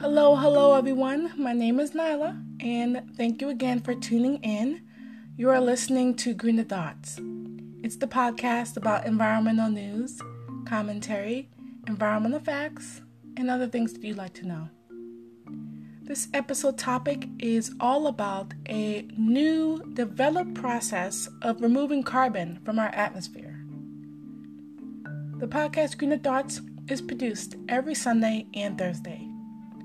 Hello, hello, everyone. My name is Nyla, and thank you again for tuning in. You are listening to Greener Thoughts. It's the podcast about environmental news, commentary, environmental facts, and other things that you'd like to know. This episode topic is all about a new developed process of removing carbon from our atmosphere. The podcast Greener Thoughts is produced every Sunday and Thursday.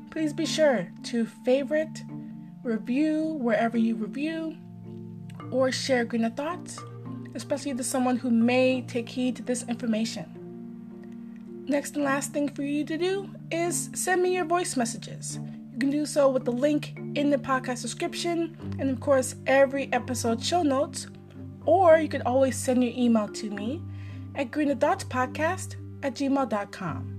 Please be sure to favorite, review wherever you review, or share Greener Thoughts, especially to someone who may take heed to this information. Next and last thing for you to do is send me your voice messages. You can do so with the link in the podcast description and, of course, every episode show notes. Or you can always send your email to me at greenerthoughtspodcast at gmail.com.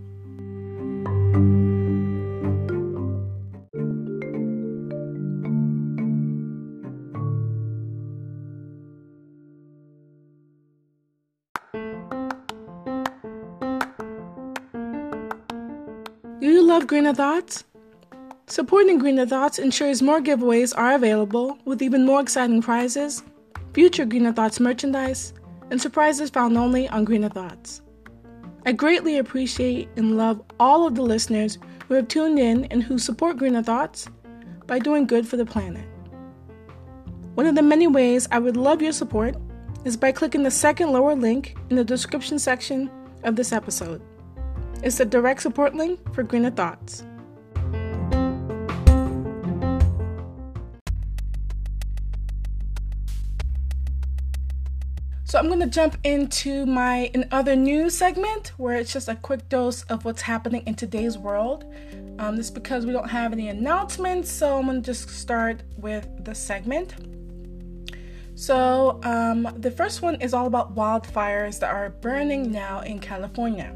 Do you love Greener Thoughts? Supporting Greener Thoughts ensures more giveaways are available with even more exciting prizes, future Greener Thoughts merchandise, and surprises found only on Greener Thoughts. I greatly appreciate and love all of the listeners who have tuned in and who support Greener Thoughts by doing good for the planet. One of the many ways I would love your support is by clicking the second lower link in the description section of this episode. It's the direct support link for Greener Thoughts. So I'm going to jump into my in other news segment where it's just a quick dose of what's happening in today's world. Um, this is because we don't have any announcements, so I'm going to just start with the segment. So um, the first one is all about wildfires that are burning now in California.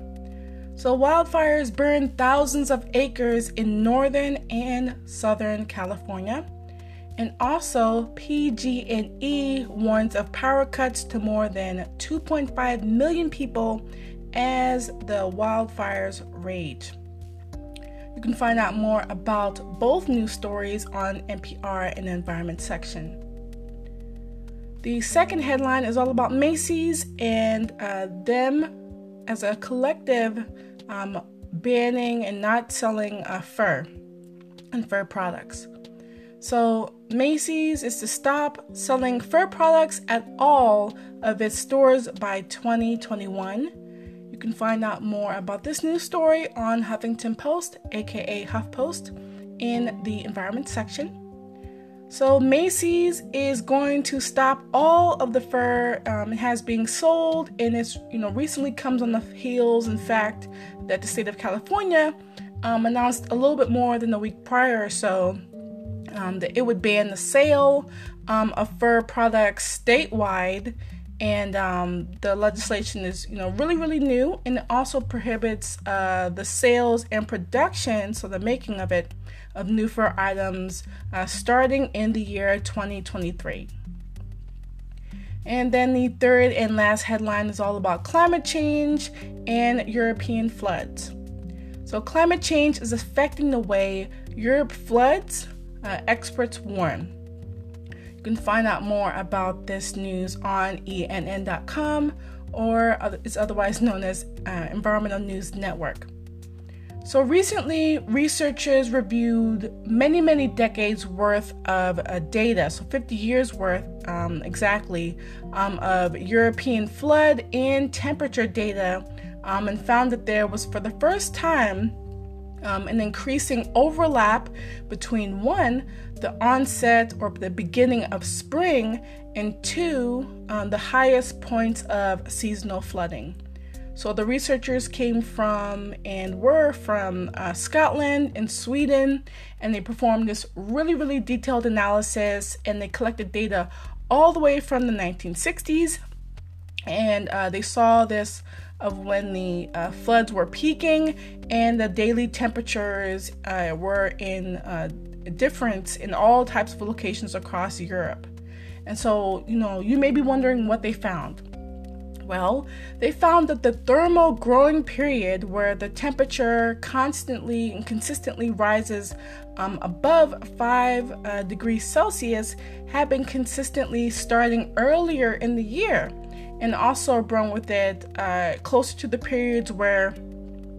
So wildfires burn thousands of acres in northern and southern California. And also, PG&E warns of power cuts to more than 2.5 million people as the wildfires rage. You can find out more about both news stories on NPR in the environment section. The second headline is all about Macy's and uh, them as a collective um, banning and not selling uh, fur and fur products. So, Macy's is to stop selling fur products at all of its stores by 2021. You can find out more about this news story on Huffington Post, aka HuffPost, in the environment section. So, Macy's is going to stop all of the fur um, it has being sold, and it's you know recently comes on the heels, in fact, that the state of California um, announced a little bit more than a week prior or so um, that it would ban the sale um, of fur products statewide. And um, the legislation is, you know, really, really new, and it also prohibits uh, the sales and production, so the making of it, of new fur items, uh, starting in the year 2023. And then the third and last headline is all about climate change and European floods. So, climate change is affecting the way Europe floods, uh, experts warn. You can find out more about this news on ENN.com or it's otherwise known as uh, Environmental News Network. So, recently, researchers reviewed many, many decades worth of uh, data, so 50 years worth um, exactly, um, of European flood and temperature data, um, and found that there was, for the first time, um, an increasing overlap between one, the onset or the beginning of spring, and two, um, the highest points of seasonal flooding. So the researchers came from and were from uh, Scotland and Sweden, and they performed this really, really detailed analysis and they collected data all the way from the 1960s. And uh, they saw this of when the uh, floods were peaking and the daily temperatures uh, were in uh, difference in all types of locations across Europe. And so, you know, you may be wondering what they found. Well, they found that the thermal growing period, where the temperature constantly and consistently rises um, above 5 uh, degrees Celsius, had been consistently starting earlier in the year, and also brought with it uh, closer to the periods where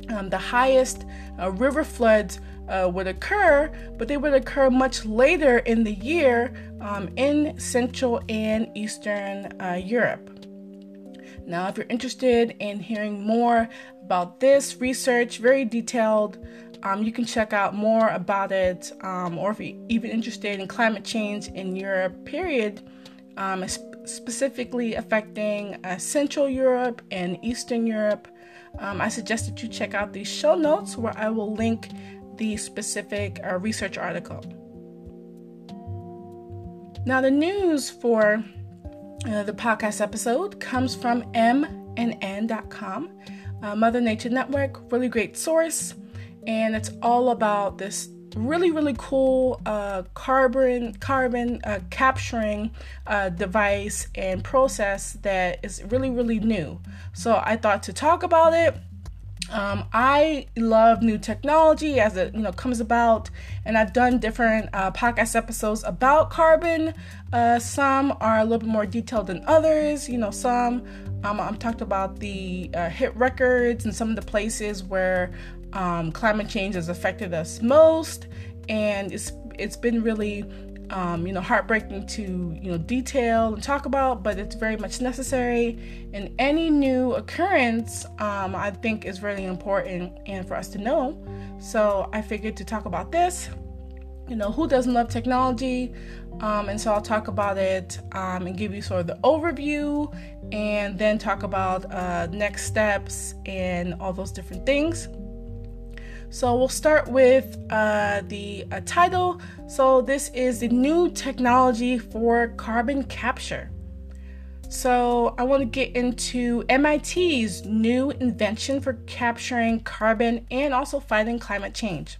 um, the highest uh, river floods uh, would occur, but they would occur much later in the year um, in Central and Eastern uh, Europe. Now, if you're interested in hearing more about this research, very detailed, um, you can check out more about it, um, or if you're even interested in climate change in Europe, period, um, specifically affecting uh, Central Europe and Eastern Europe, um, I suggest that you check out the show notes where I will link the specific uh, research article. Now, the news for uh, the podcast episode comes from mnn.com, uh, Mother Nature Network, really great source, and it's all about this really really cool uh, carbon carbon uh, capturing uh, device and process that is really really new. So I thought to talk about it um, I love new technology as it you know comes about, and I've done different uh, podcast episodes about carbon. Uh, some are a little bit more detailed than others. You know, some um, I'm talked about the uh, hit records and some of the places where um, climate change has affected us most, and it's it's been really um, you know, heartbreaking to, you know, detail and talk about, but it's very much necessary. And any new occurrence, um, I think, is really important and for us to know. So I figured to talk about this. You know, who doesn't love technology? Um, and so I'll talk about it um, and give you sort of the overview and then talk about uh, next steps and all those different things. So we'll start with uh, the uh, title. So this is the new technology for carbon capture. So I want to get into MIT's new invention for capturing carbon and also fighting climate change.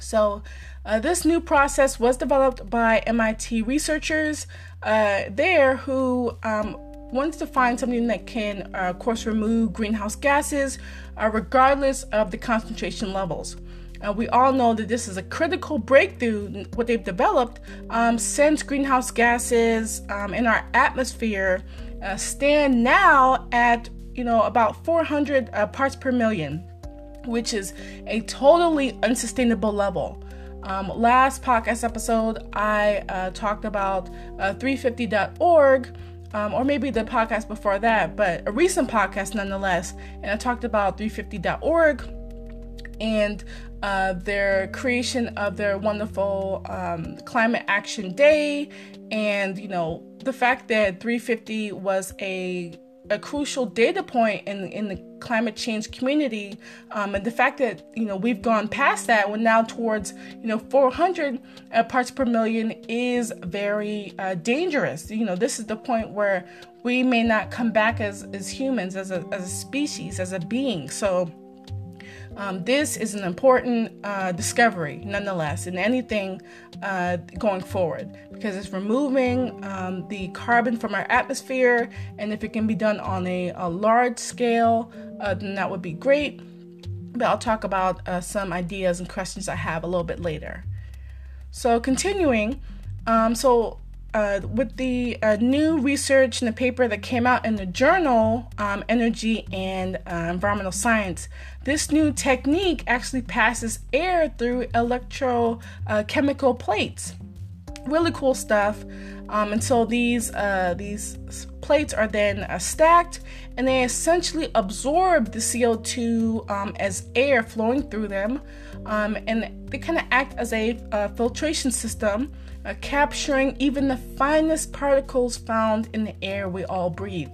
So uh, this new process was developed by MIT researchers uh, there who um, wants to find something that can, uh, of course, remove greenhouse gases uh, regardless of the concentration levels. Uh, we all know that this is a critical breakthrough, what they've developed, um, since greenhouse gases um, in our atmosphere uh, stand now at you know about 400 uh, parts per million, which is a totally unsustainable level. Um, last podcast episode, I uh, talked about 350.org um, or maybe the podcast before that, but a recent podcast nonetheless. And I talked about 350.org and uh, their creation of their wonderful um, climate action day, and you know the fact that 350 was a a crucial data point in in the climate change community, um, and the fact that you know we've gone past that, we're now towards you know 400 uh, parts per million is very uh, dangerous. You know, this is the point where we may not come back as as humans, as a as a species, as a being. So um, this is an important uh, discovery, nonetheless, in anything uh, going forward because it's removing um, the carbon from our atmosphere. And if it can be done on a, a large scale, uh, then that would be great. But I'll talk about uh, some ideas and questions I have a little bit later. So, continuing, um, so uh, with the uh, new research in the paper that came out in the journal um, Energy and uh, Environmental Science, this new technique actually passes air through electrochemical uh, plates. Really cool stuff. Um, and so these uh, these plates are then uh, stacked, and they essentially absorb the CO2 um, as air flowing through them, um, and they kind of act as a filtration system uh, capturing even the finest particles found in the air we all breathe.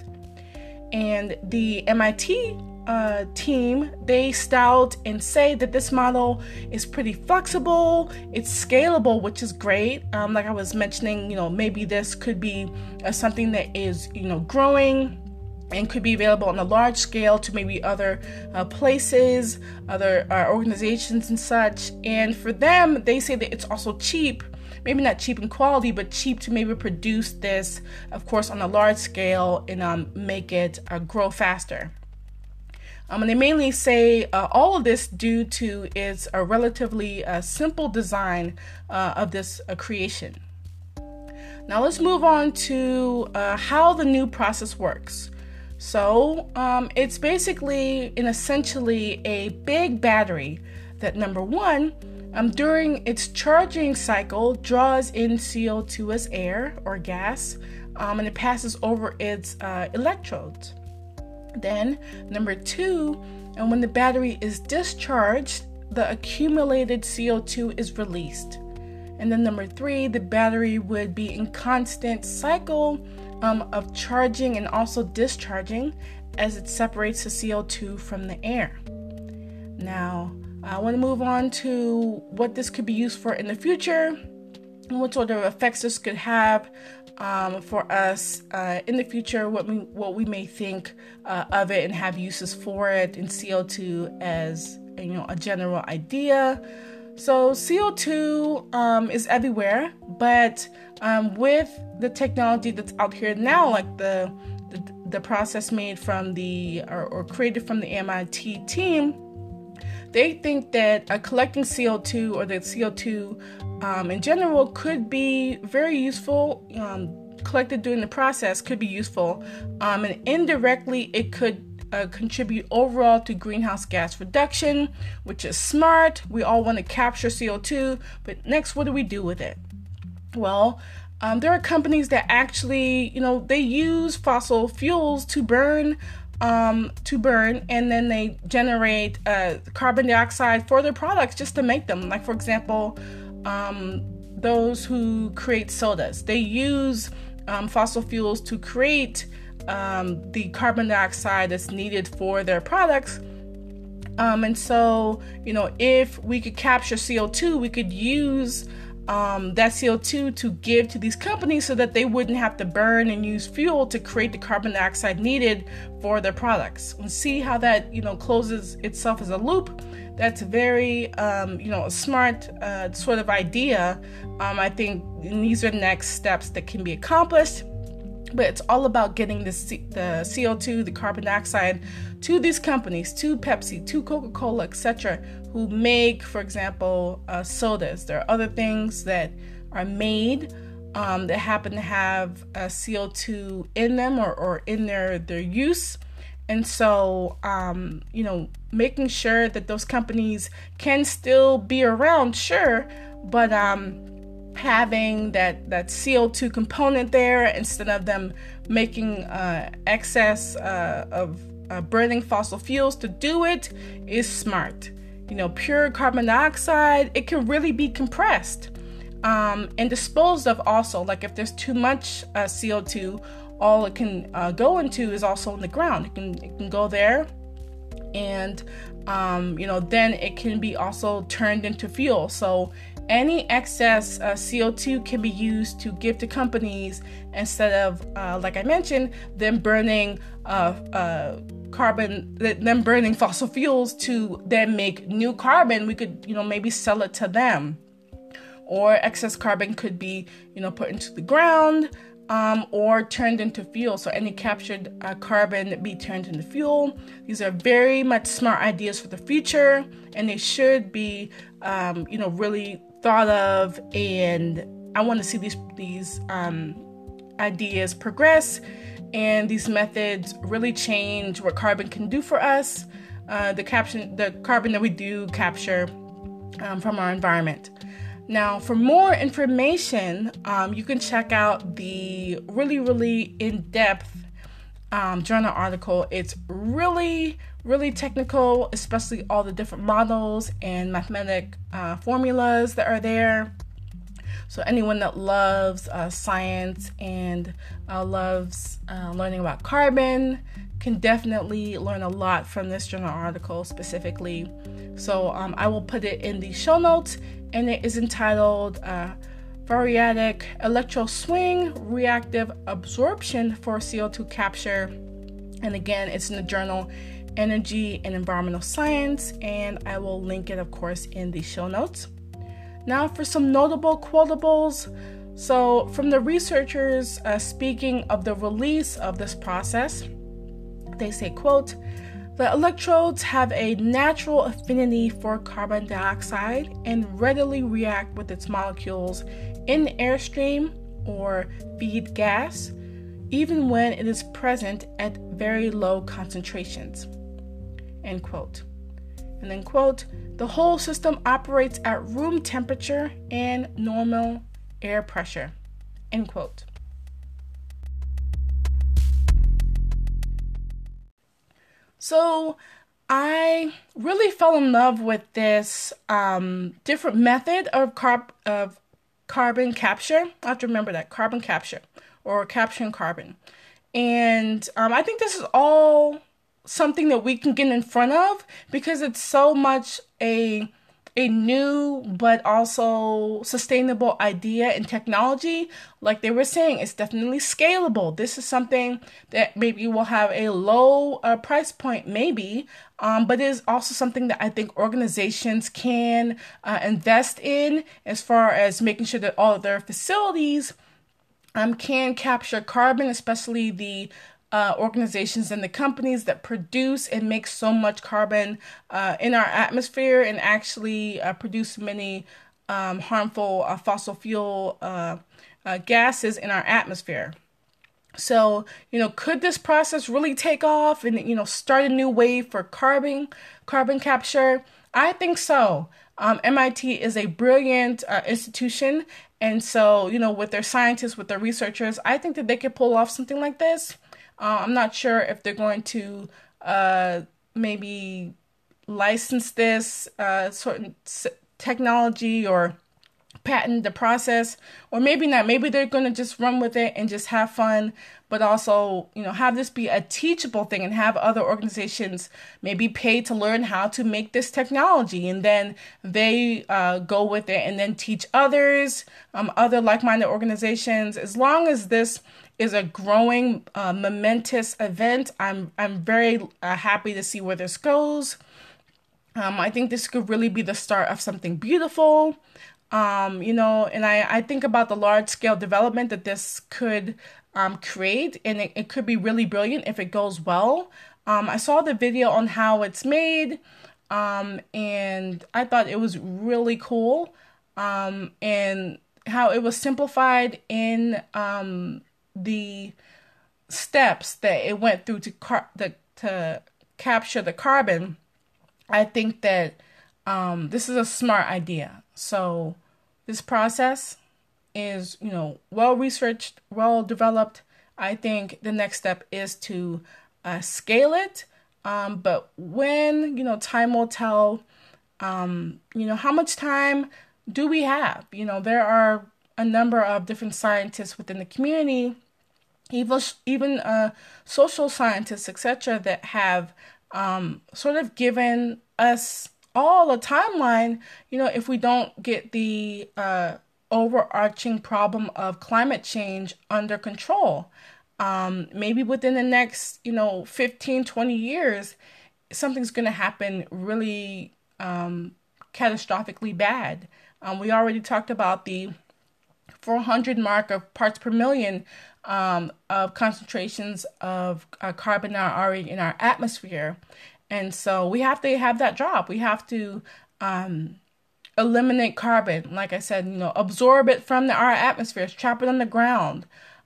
And the MIT uh, team, they stout and say that this model is pretty flexible, it's scalable, which is great. Um, like I was mentioning, you know, maybe this could be uh, something that is, you know, growing and could be available on a large scale to maybe other uh, places, other uh, organizations, and such. And for them, they say that it's also cheap maybe not cheap in quality, but cheap to maybe produce this, of course, on a large scale and um, make it uh, grow faster. Um, and they mainly say uh, all of this due to its a relatively uh, simple design uh, of this uh, creation. Now let's move on to uh, how the new process works. So um, it's basically and essentially a big battery that number one, um, during its charging cycle, draws in CO2 as air or gas, um, and it passes over its uh, electrodes. Then, number two, and when the battery is discharged, the accumulated CO2 is released. And then number three, the battery would be in constant cycle um, of charging and also discharging as it separates the CO2 from the air. Now, I want to move on to what this could be used for in the future and what sort of effects this could have um, for us uh, in the future, what we what we may think uh, of it and have uses for it in CO2 as you know a general idea. So CO2 um, is everywhere, but um, with the technology that's out here now, like the the, the process made from the or, or created from the MIT team, they think that uh, collecting CO2 or the CO2 um, in general could be very useful. Um, collected during the process could be useful, um, and indirectly, it could uh, contribute overall to greenhouse gas reduction, which is smart. We all want to capture CO2, but next, what do we do with it? Well, um, there are companies that actually, you know, they use fossil fuels to burn, um, to burn, and then they generate uh, carbon dioxide for their products just to make them. Like, for example, um, those who create sodas, they use um, fossil fuels to create um, the carbon dioxide that's needed for their products. Um, and so, you know, if we could capture CO2, we could use um, that CO2 to give to these companies so that they wouldn't have to burn and use fuel to create the carbon dioxide needed for their products. And see how that, you know, closes itself as a loop. That's very, um, you know, a smart uh, sort of idea. Um, I think these are next steps that can be accomplished but it's all about getting the, C- the CO2, the carbon dioxide to these companies, to Pepsi, to Coca Cola, etc., who make, for example, uh, sodas. There are other things that are made um, that happen to have uh, CO2 in them or, or in their, their use. And so, um, you know, making sure that those companies can still be around, sure, but um, having that that CO2 component there instead of them making uh, excess uh, of uh, burning fossil fuels to do it is smart. You know, pure carbon dioxide it can really be compressed um, and disposed of. Also, like if there's too much uh, CO2, all it can uh, go into is also in the ground. It can it can go there and um, you know then it can be also turned into fuel so any excess uh, CO2 can be used to give to companies instead of, uh, like I mentioned, them burning uh, uh carbon, them burning fossil fuels to then make new carbon. We could, you know, maybe sell it to them. Or excess carbon could be, you know, put into the ground um, or turned into fuel. So any captured uh, carbon be turned into fuel. These are very much smart ideas for the future, and they should be, um, you know, really thought of. And I want to see these these um, ideas progress, and these methods really change what carbon can do for us. Uh, the caption, the carbon that we do capture um, from our environment. Now, for more information, um, you can check out the really, really in depth um, journal article. It's really, really technical, especially all the different models and mathematic uh, formulas that are there. So, anyone that loves uh, science and uh, loves uh, learning about carbon can definitely learn a lot from this journal article specifically. So, um, I will put it in the show notes and it is entitled uh, Barometric Electron Swing Reactive Absorption for CO2 Capture. And again, it's in the journal Energy and Environmental Science, and I will link it, of course, in the show notes. Now, for some notable quotables. So, from the researchers uh, speaking of the release of this process, they say, quote, the electrodes have a natural affinity for carbon dioxide and readily react with its molecules in the airstream or feed gas, even when it is present at very low concentrations. End quote. And then, quote, the whole system operates at room temperature and normal air pressure. End quote. So I really fell in love with this um, different method of carb of carbon capture. I have to remember that carbon capture or capturing carbon, and um, I think this is all something that we can get in front of because it's so much a a new but also sustainable idea and technology. Like they were saying it's definitely scalable. This is something that maybe will have a low uh, price point maybe um, but it is also something that i think organizations can uh, invest in as far as making sure that all of their facilities um, can capture carbon especially the uh, organizations and the companies that produce and make so much carbon uh, in our atmosphere and actually uh, produce many um, harmful uh, fossil fuel uh, uh, gases in our atmosphere. So, you know, could this process really take off and, you know, start a new wave for carbon, carbon capture? I think so. Um, MIT is a brilliant institution. And so, you know, with their scientists, with their researchers, I think that they could pull off something like this. Uh, I'm not sure if they're going to uh, maybe license this uh, certain technology or patent the process. Or maybe not. Maybe they're going to just run with it and just have fun but also you know have this be a teachable thing and have other organizations maybe pay to learn how to make this technology. And then they uh, go with it and then teach others um, other like-minded organizations. As long as this is a growing, uh, momentous event. I'm I'm very uh, happy to see where this goes. Um, I think this could really be the start of something beautiful. Um, you know, and I, I think about the large scale development that this could um, create, and it, it could be really brilliant if it goes well. Um, I saw the video on how it's made, um, and I thought it was really cool, um, and how it was simplified in um, the steps that it went through to car- the, to capture the carbon, I think that um, this is a smart idea. So this process is, you know, well researched, well developed. I think the next step is to uh, scale it. Um, but when, you know, time will tell, um, you know, how much time do we have? You know, there are a number of different scientists within the community even even uh, social scientists, etc., that have um, sort of given us all a timeline. You know, if we don't get the uh, overarching problem of climate change under control, um, maybe within the next, you know, 15, 20 years, something's going to happen really um, catastrophically bad. Um, we already talked about the 400 mark of parts per million um, of concentrations of uh, carbon are already in our atmosphere. And so we have to have that drop. We have to um, eliminate carbon, like I said, you know, absorb it from the, our atmospheres, trap it on the ground,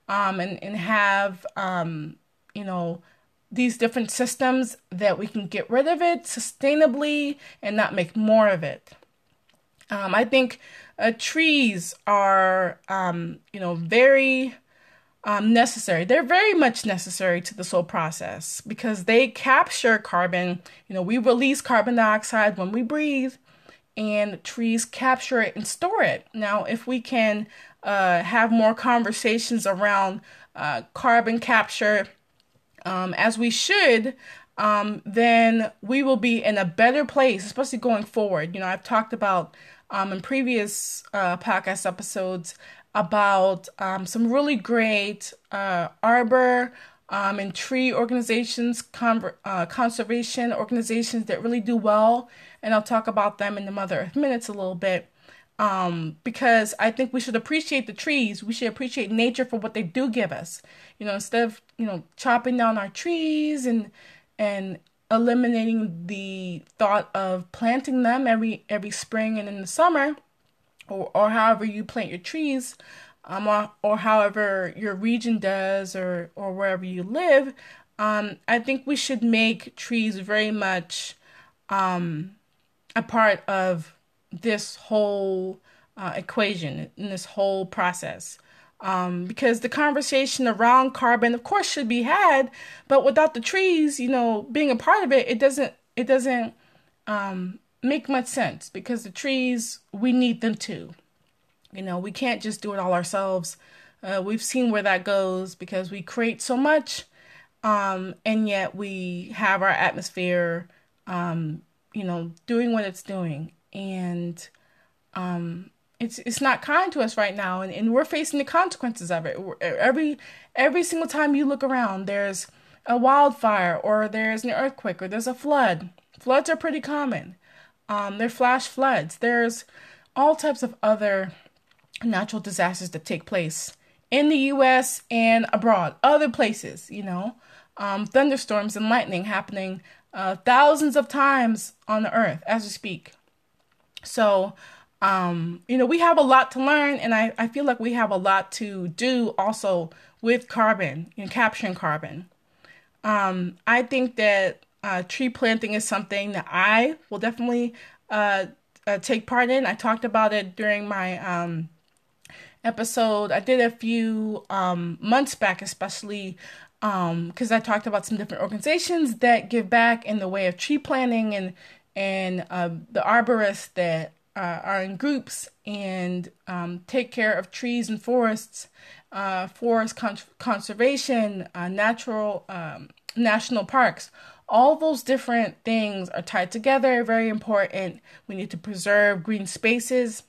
um, and, and have, um, you know, these different systems that we can get rid of it sustainably and not make more of it. Um, I think uh, trees are, um, you know, very um, necessary. They're very much necessary to the whole process because they capture carbon. You know, we release carbon dioxide when we breathe, and trees capture it and store it. Now, if we can uh, have more conversations around uh, carbon capture, um, as we should, um, then we will be in a better place, especially going forward. You know, I've talked about um, in previous uh, podcast episodes about um, some really great uh, arbor um, and tree organizations, con- uh, conservation organizations that really do well. And I'll talk about them in the Mother Earth Minutes a little bit. um, because I think we should appreciate the trees. We should appreciate nature for what they do give us. You know, instead of you know chopping down our trees and and eliminating the thought of planting them every every spring and in the summer, or or however you plant your trees, um, or, or however your region does, or or wherever you live. Um, I think we should make trees very much um, a part of this whole uh, equation in this whole process. Um, because the conversation around carbon, of course, should be had, but without the trees, you know, being a part of it, it doesn't it doesn't um, make much sense because the trees we need them too. You know, we can't just do it all ourselves. Uh, we've seen where that goes because we create so much, um, and yet we have our atmosphere, um, you know, doing what it's doing, and um, it's it's not kind to us right now, and, and we're facing the consequences of it. Every every single time you look around, there's a wildfire, or there's an earthquake, or there's a flood. Floods are pretty common. Um, they're flash floods. There's all types of other natural disasters that take place in the U.S. and abroad, other places. You know, um, thunderstorms and lightning happening uh, thousands of times on the earth as we speak. So, um, you know, we have a lot to learn, and I, I feel like we have a lot to do also with carbon and capturing carbon. Um, I think that uh, tree planting is something that I will definitely uh, uh, take part in. I talked about it during my um, episode. I did a few um, months back, especially because um, I talked about some different organizations that give back in the way of tree planting and and uh, the arborists that uh, are in groups and um, take care of trees and forests, uh, forest con- conservation, uh, natural um, national parks. All those different things are tied together. Very important. We need to preserve green spaces,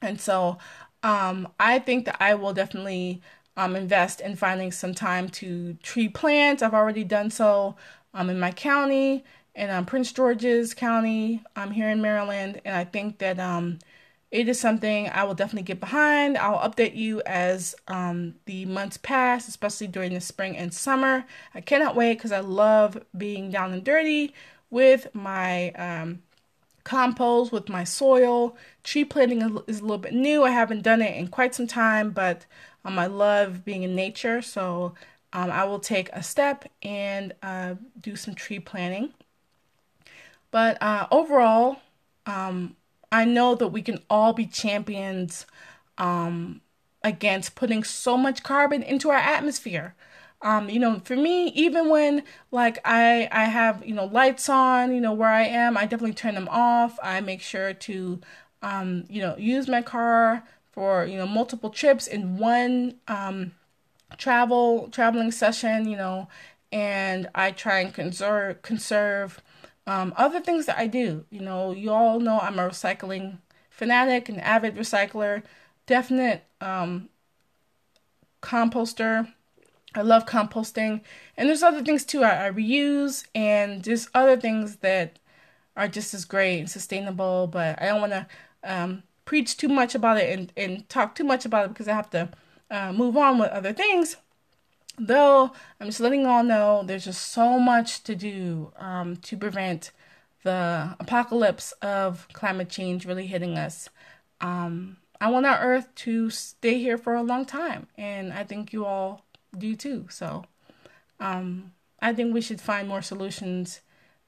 and so um, I think that I will definitely um, invest in finding some time to tree plant. I've already done so um, in my county in um, Prince George's County. I'm here in Maryland, and I think that um, it is something I will definitely get behind. I'll update you as um, the months pass, especially during the spring and summer. I cannot wait because I love being down and dirty with my um, compost, with my soil. Tree planting is a little bit new. I haven't done it in quite some time, but um, I love being in nature, so um, I will take a step and uh, do some tree planting. But uh, overall, um, I know that we can all be champions um, against putting so much carbon into our atmosphere. Um, you know, for me, even when like I I have you know lights on, you know where I am, I definitely turn them off. I make sure to um, you know use my car for you know multiple trips in one um, travel traveling session. You know, and I try and conserve conserve um, other things that I do, you know, you all know I'm a recycling fanatic, an avid recycler, definite um, composter. I love composting, and there's other things too I, I reuse, and there's other things that are just as great and sustainable. But I don't want to um, preach too much about it and, and talk too much about it because I have to uh, move on with other things though I'm just letting y'all know there's just so much to do um, to prevent the apocalypse of climate change really hitting us. Um, I want our Earth to stay here for a long time, and I think you all do too. So um, I think we should find more solutions.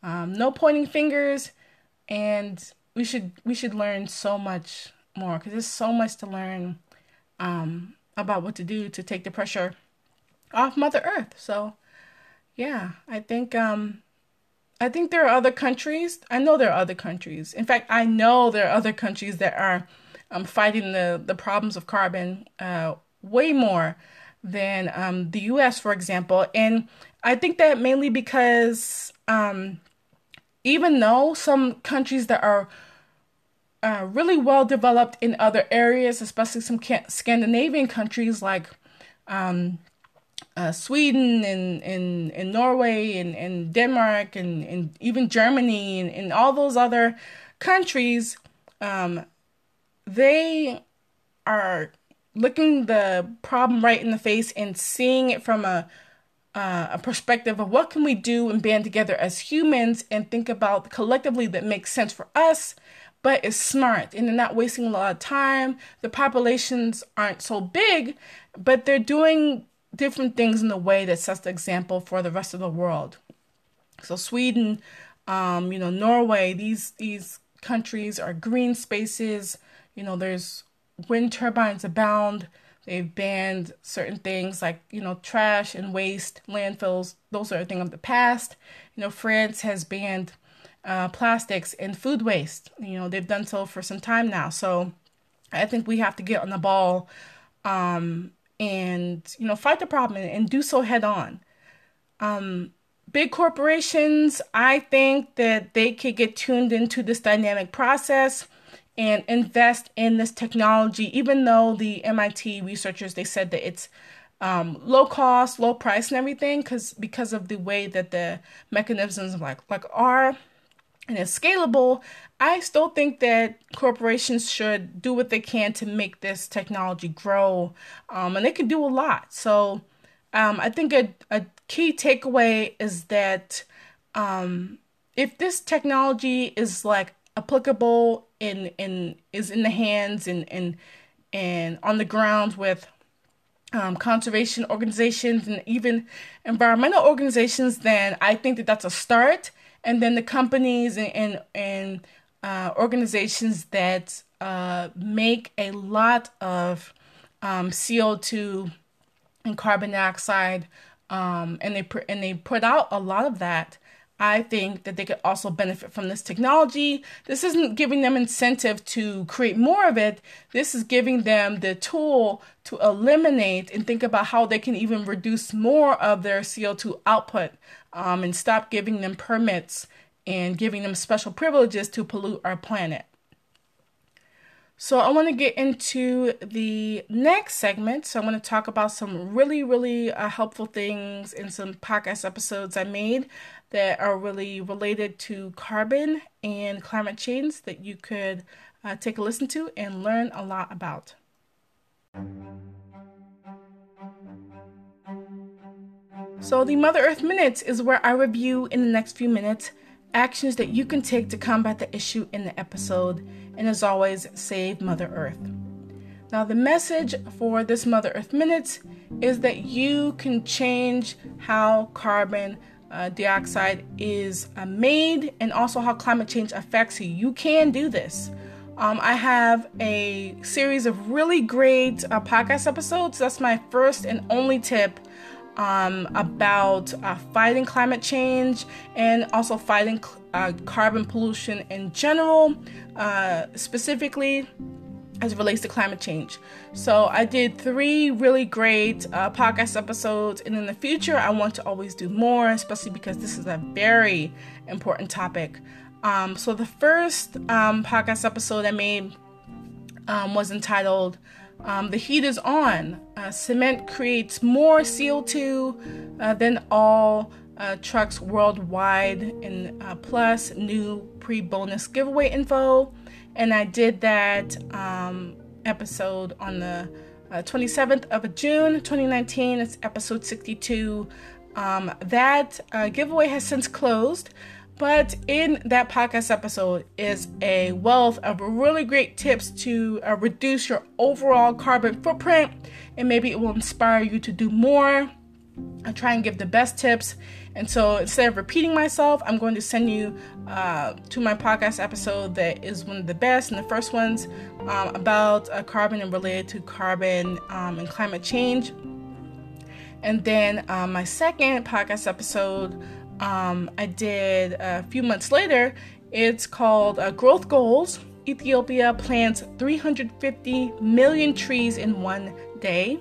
Um, no pointing fingers, and we should we should learn so much more because there's so much to learn um, about what to do to take the pressure off Mother Earth. So, yeah, I think um, I think there are other countries. I know there are other countries. In fact, I know there are other countries that are um, fighting the the problems of carbon uh, way more than um, the U.S., for example. And I think that mainly because um, even though some countries that are uh, really well developed in other areas, especially some Scandinavian countries like um, uh, Sweden and, and, and Norway and, and Denmark and, and even Germany and, and all those other countries, um, they are looking the problem right in the face and seeing it from a uh, a perspective of what can we do and band together as humans and think about collectively that makes sense for us but is smart and they're not wasting a lot of time. The populations aren't so big but they're doing different things in a way that sets the example for the rest of the world so sweden um, you know norway these these countries are green spaces you know there's wind turbines abound They've banned certain things like, you know, trash and waste, landfills. Those are a thing of the past. You know, France has banned uh, plastics and food waste. You know, they've done so for some time now. So I think we have to get on the ball um, and, you know, fight the problem and, do so head on. Um, big corporations, I think that they could get tuned into this dynamic process and invest in this technology, even though the MIT researchers they said that it's um, low cost, low price, and everything, because because of the way that the mechanisms like like are and it's scalable. I still think that corporations should do what they can to make this technology grow, um, and they can do a lot. So um, I think a, a key takeaway is that um, if this technology is like applicable and and is in the hands and and and on the ground with um, conservation organizations and even environmental organizations, then I think that that's a start. And then the companies and and, and uh, organizations that uh, make a lot of um, CO two and carbon dioxide, um, and they pr- and they put out a lot of that. I think that they could also benefit from this technology. This isn't giving them incentive to create more of it. This is giving them the tool to eliminate and think about how they can even reduce more of their CO2 output um, and stop giving them permits and giving them special privileges to pollute our planet. So, I want to get into the next segment. So, I want to talk about some really, really uh, helpful things in some podcast episodes I made that are really related to carbon and climate change that you could uh, take a listen to and learn a lot about. So, the Mother Earth Minutes is where I review in the next few minutes actions that you can take to combat the issue in the episode, and as always, save Mother Earth. Now, the message for this Mother Earth Minutes is that you can change how carbon uh, dioxide is uh, made and also how climate change affects you. You can do this. Um, I have a series of really great uh, podcast episodes. That's my first and only tip um, about uh, fighting climate change and also fighting uh, carbon pollution in general, uh, specifically as it relates to climate change. So I did three really great uh, podcast episodes, and in the future, I want to always do more, especially because this is a very important topic. Um, so the first um, podcast episode I made um, was entitled um, "The Heat Is On." Uh, cement creates more CO2 uh, than all uh, trucks worldwide, and uh, plus new pre-bonus giveaway info and I did that um, episode on the uh, 27th of June 2019. It's episode 62. Um, that uh, giveaway has since closed, but in that podcast episode is a wealth of really great tips to uh, reduce your overall carbon footprint, and maybe it will inspire you to do more. I try and give the best tips and so instead of repeating myself, I'm going to send you uh, to my podcast episode that is one of the best and the first ones um, about uh, carbon and related to carbon um, and climate change. And then um, my second podcast episode um, I did a few months later. It's called uh, Growth Goals. Ethiopia plants 350 million trees in one day.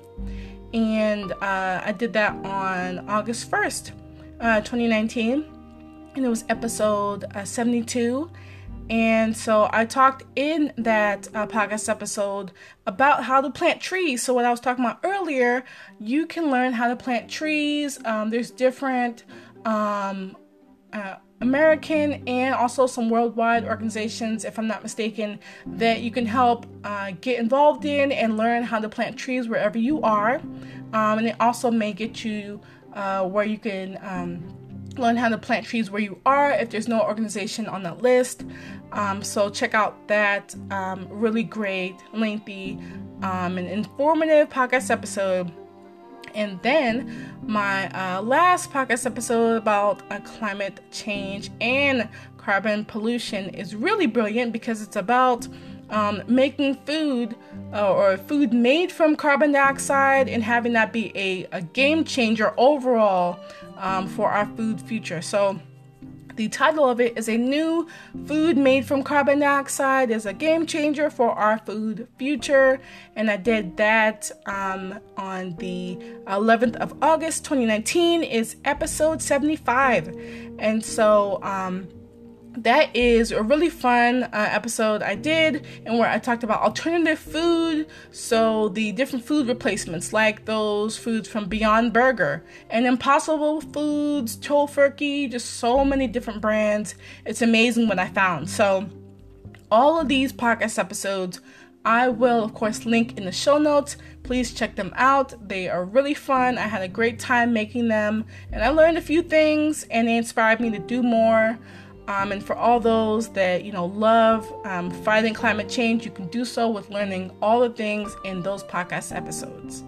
And uh, I did that on August 1st uh, 2019, and it was episode uh, 72. And so I talked in that uh, podcast episode about how to plant trees. So, what I was talking about earlier, you can learn how to plant trees. Um, there's different um, uh, American and also some worldwide organizations, if I'm not mistaken, that you can help uh, get involved in and learn how to plant trees wherever you are. Um, and it also may get you uh, where you can um, learn how to plant trees where you are if there's no organization on that list. Um, so check out that um, really great, lengthy, um, and informative podcast episode. And then my uh, last podcast episode about uh, climate change and carbon pollution is really brilliant because it's about um, making food uh, or food made from carbon dioxide and having that be a, a game changer overall um, for our food future. So, the title of it is A New Food Made from Carbon Dioxide is a game changer for our food future. And I did that um, on the 11th of August 2019, is episode 75. And so, um, that is a really fun uh, episode I did, and where I talked about alternative food. So, the different food replacements, like those foods from Beyond Burger and Impossible Foods, Tofurky, just so many different brands. It's amazing what I found. So, all of these podcast episodes I will, of course, link in the show notes. Please check them out. They are really fun. I had a great time making them, and I learned a few things, and they inspired me to do more. Um, and for all those that you know love um, fighting climate change, you can do so with learning all the things in those podcast episodes.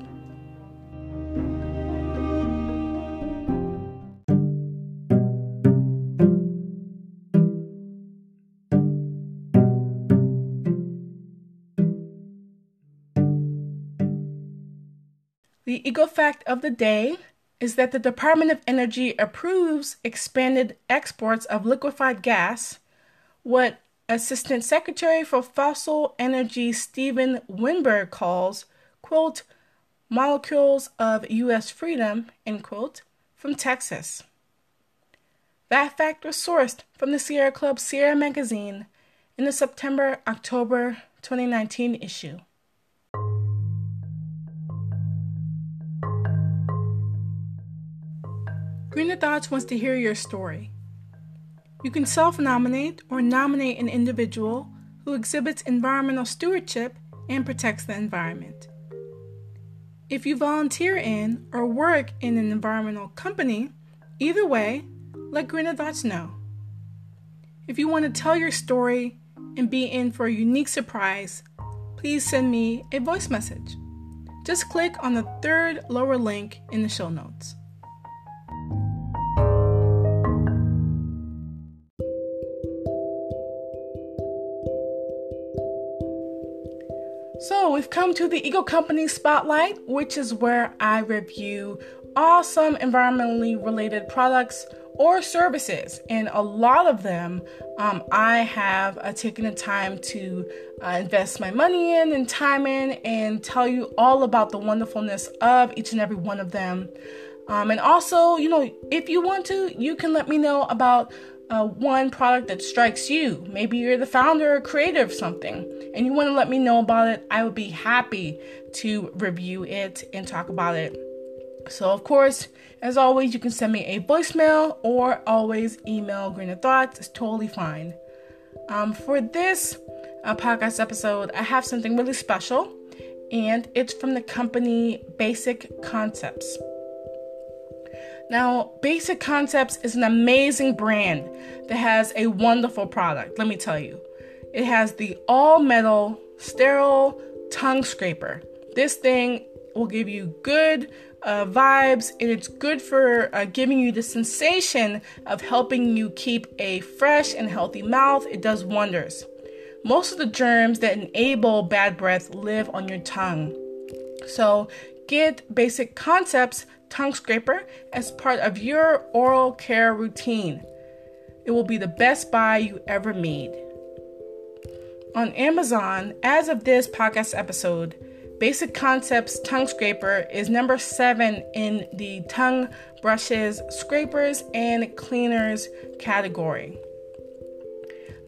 The eco fact of the day is that the Department of Energy approves expanded exports of liquefied gas, what Assistant Secretary for Fossil Energy Steven Winberg calls, quote, molecules of U.S. freedom, end quote, from Texas. That fact was sourced from the Sierra Club Sierra magazine in the September October 2019 issue. Greener Thoughts wants to hear your story. You can self nominate or nominate an individual who exhibits environmental stewardship and protects the environment. If you volunteer in or work in an environmental company, either way, let Greener Thoughts know. If you want to tell your story and be in for a unique surprise, please send me a voice message. Just click on the third lower link in the show notes. So, we've come to the Eco Company Spotlight, which is where I review awesome environmentally related products or services. And a lot of them um, I have uh, taken the time to uh, invest my money in and time in and tell you all about the wonderfulness of each and every one of them. Um, and also, you know, if you want to, you can let me know about uh, one product that strikes you. Maybe you're the founder or creator of something and you want to let me know about it. I would be happy to review it and talk about it. So, of course, as always, you can send me a voicemail or always email Greener Thoughts. It's totally fine. Um, for this uh, podcast episode, I have something really special, and it's from the company Basic Concepts. Now, Basic Concepts is an amazing brand that has a wonderful product, let me tell you. It has the all metal sterile tongue scraper. This thing will give you good uh, vibes and it's good for uh, giving you the sensation of helping you keep a fresh and healthy mouth. It does wonders. Most of the germs that enable bad breath live on your tongue. So, get basic concepts tongue scraper as part of your oral care routine. It will be the best buy you ever made. On Amazon, as of this podcast episode, Basic Concepts Tongue Scraper is number seven in the tongue brushes, scrapers, and cleaners category.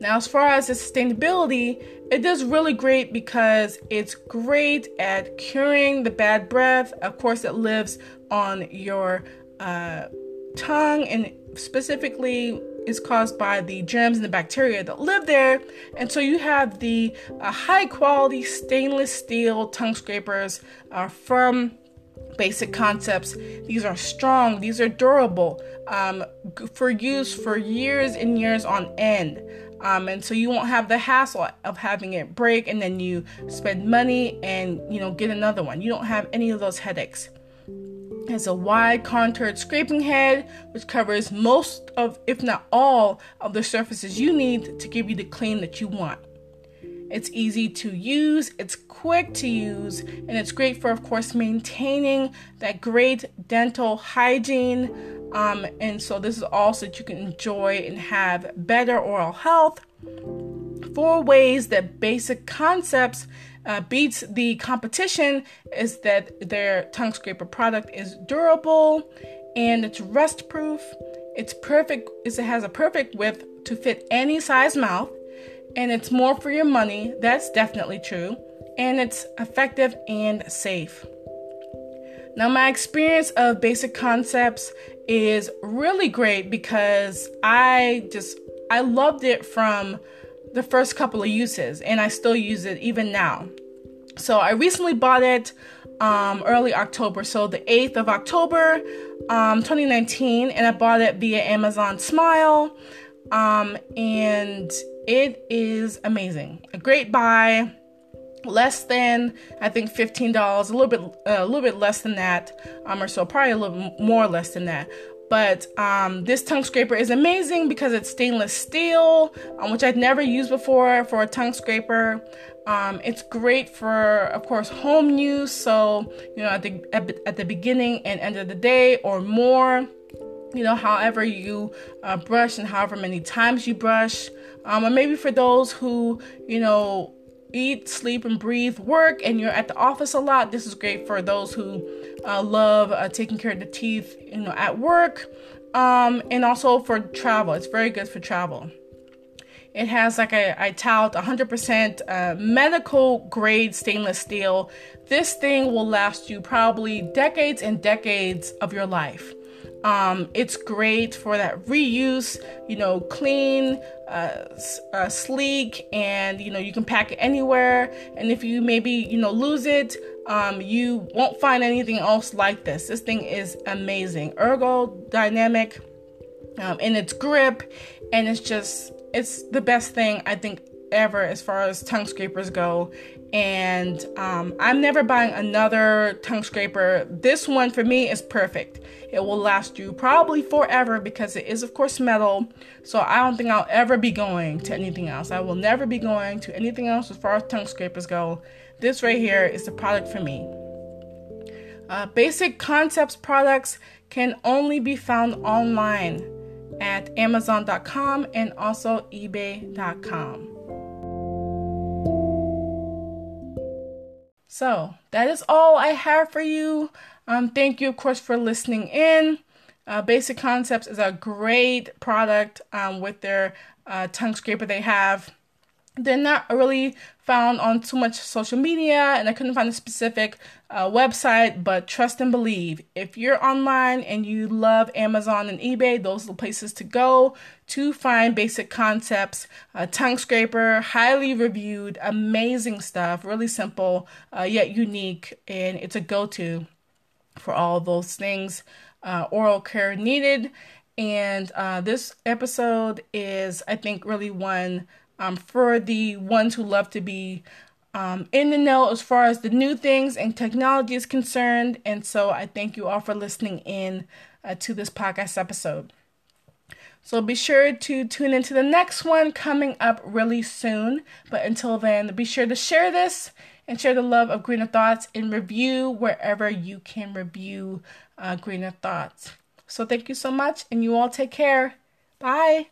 Now, as far as the sustainability, it does really great because it's great at curing the bad breath. Of course, it lives on your uh, tongue and specifically is caused by the germs and the bacteria that live there. And so you have the uh, high quality stainless steel tongue scrapers uh, from basic concepts. These are strong, these are durable um, for use for years and years on end. Um, and so you won't have the hassle of having it break and then you spend money and you know get another one. You don't have any of those headaches. It has a wide contoured scraping head which covers most of, if not all, of the surfaces you need to give you the clean that you want. It's easy to use, it's quick to use, and it's great for, of course, maintaining that great dental hygiene. Um, and so, this is also that you can enjoy and have better oral health. Four ways that basic concepts uh, beats the competition is that their tongue scraper product is durable and it's rust proof. It's perfect, it has a perfect width to fit any size mouth and it's more for your money. That's definitely true. And it's effective and safe. Now, my experience of basic concepts is really great because I just I loved it from the first couple of uses and I still use it even now. So I recently bought it um, early October, so the 8th of October, um, 2019, and I bought it via Amazon Smile. Um, and it is amazing. A great buy. Less than I think fifteen dollars, a little bit, uh, a little bit less than that, um, or so, probably a little more less than that. But um, this tongue scraper is amazing because it's stainless steel, um, which I'd never used before for a tongue scraper. Um, it's great for, of course, home use. So you know, at the at, the beginning and end of the day or more you know, however you uh, brush and however many times you brush. Um, or maybe for those who, you know, eat, sleep, and breathe work and you're at the office a lot, this is great for those who uh, love uh, taking care of the teeth, you know, at work. Um, and also for travel, it's very good for travel. It has, like I, I tout, 100% uh, medical grade stainless steel. This thing will last you probably decades and decades of your life. Um, it's great for that reuse, you know, clean, uh, uh, sleek, and you know, you can pack it anywhere. And if you maybe, you know, lose it, um, you won't find anything else like this. This thing is amazing, ergodynamic um, in its grip, and it's just, it's the best thing I think ever as far as tongue scrapers go. And um, I'm never buying another tongue scraper. This one for me is perfect. It will last you probably forever because it is, of course, metal. So I don't think I'll ever be going to anything else. I will never be going to anything else as far as tongue scrapers go. This right here is the product for me. Uh, basic Concepts products can only be found online at Amazon.com and also eBay.com. So that is all I have for you. Um, thank you, of course, for listening in. Uh, Basic Concepts is a great product um, with their uh, tongue scraper they have. They're not really found on too much social media, and I couldn't find a specific uh, website, but trust and believe. If you're online and you love Amazon and eBay, those are the places to go to find basic concepts. A tongue scraper, highly reviewed, amazing stuff, really simple, uh, yet unique, and it's a go to for all those things uh, oral care needed. And uh, this episode is, I think, really one um, for the ones who love to be um, in the know as far as the new things and technology is concerned. And so I thank you all for listening in uh, to this podcast episode. So be sure to tune into the next one coming up really soon. But until then, be sure to share this and share the love of Greener Thoughts and review wherever you can review uh, Greener Thoughts. So thank you so much, and you all take care. Bye.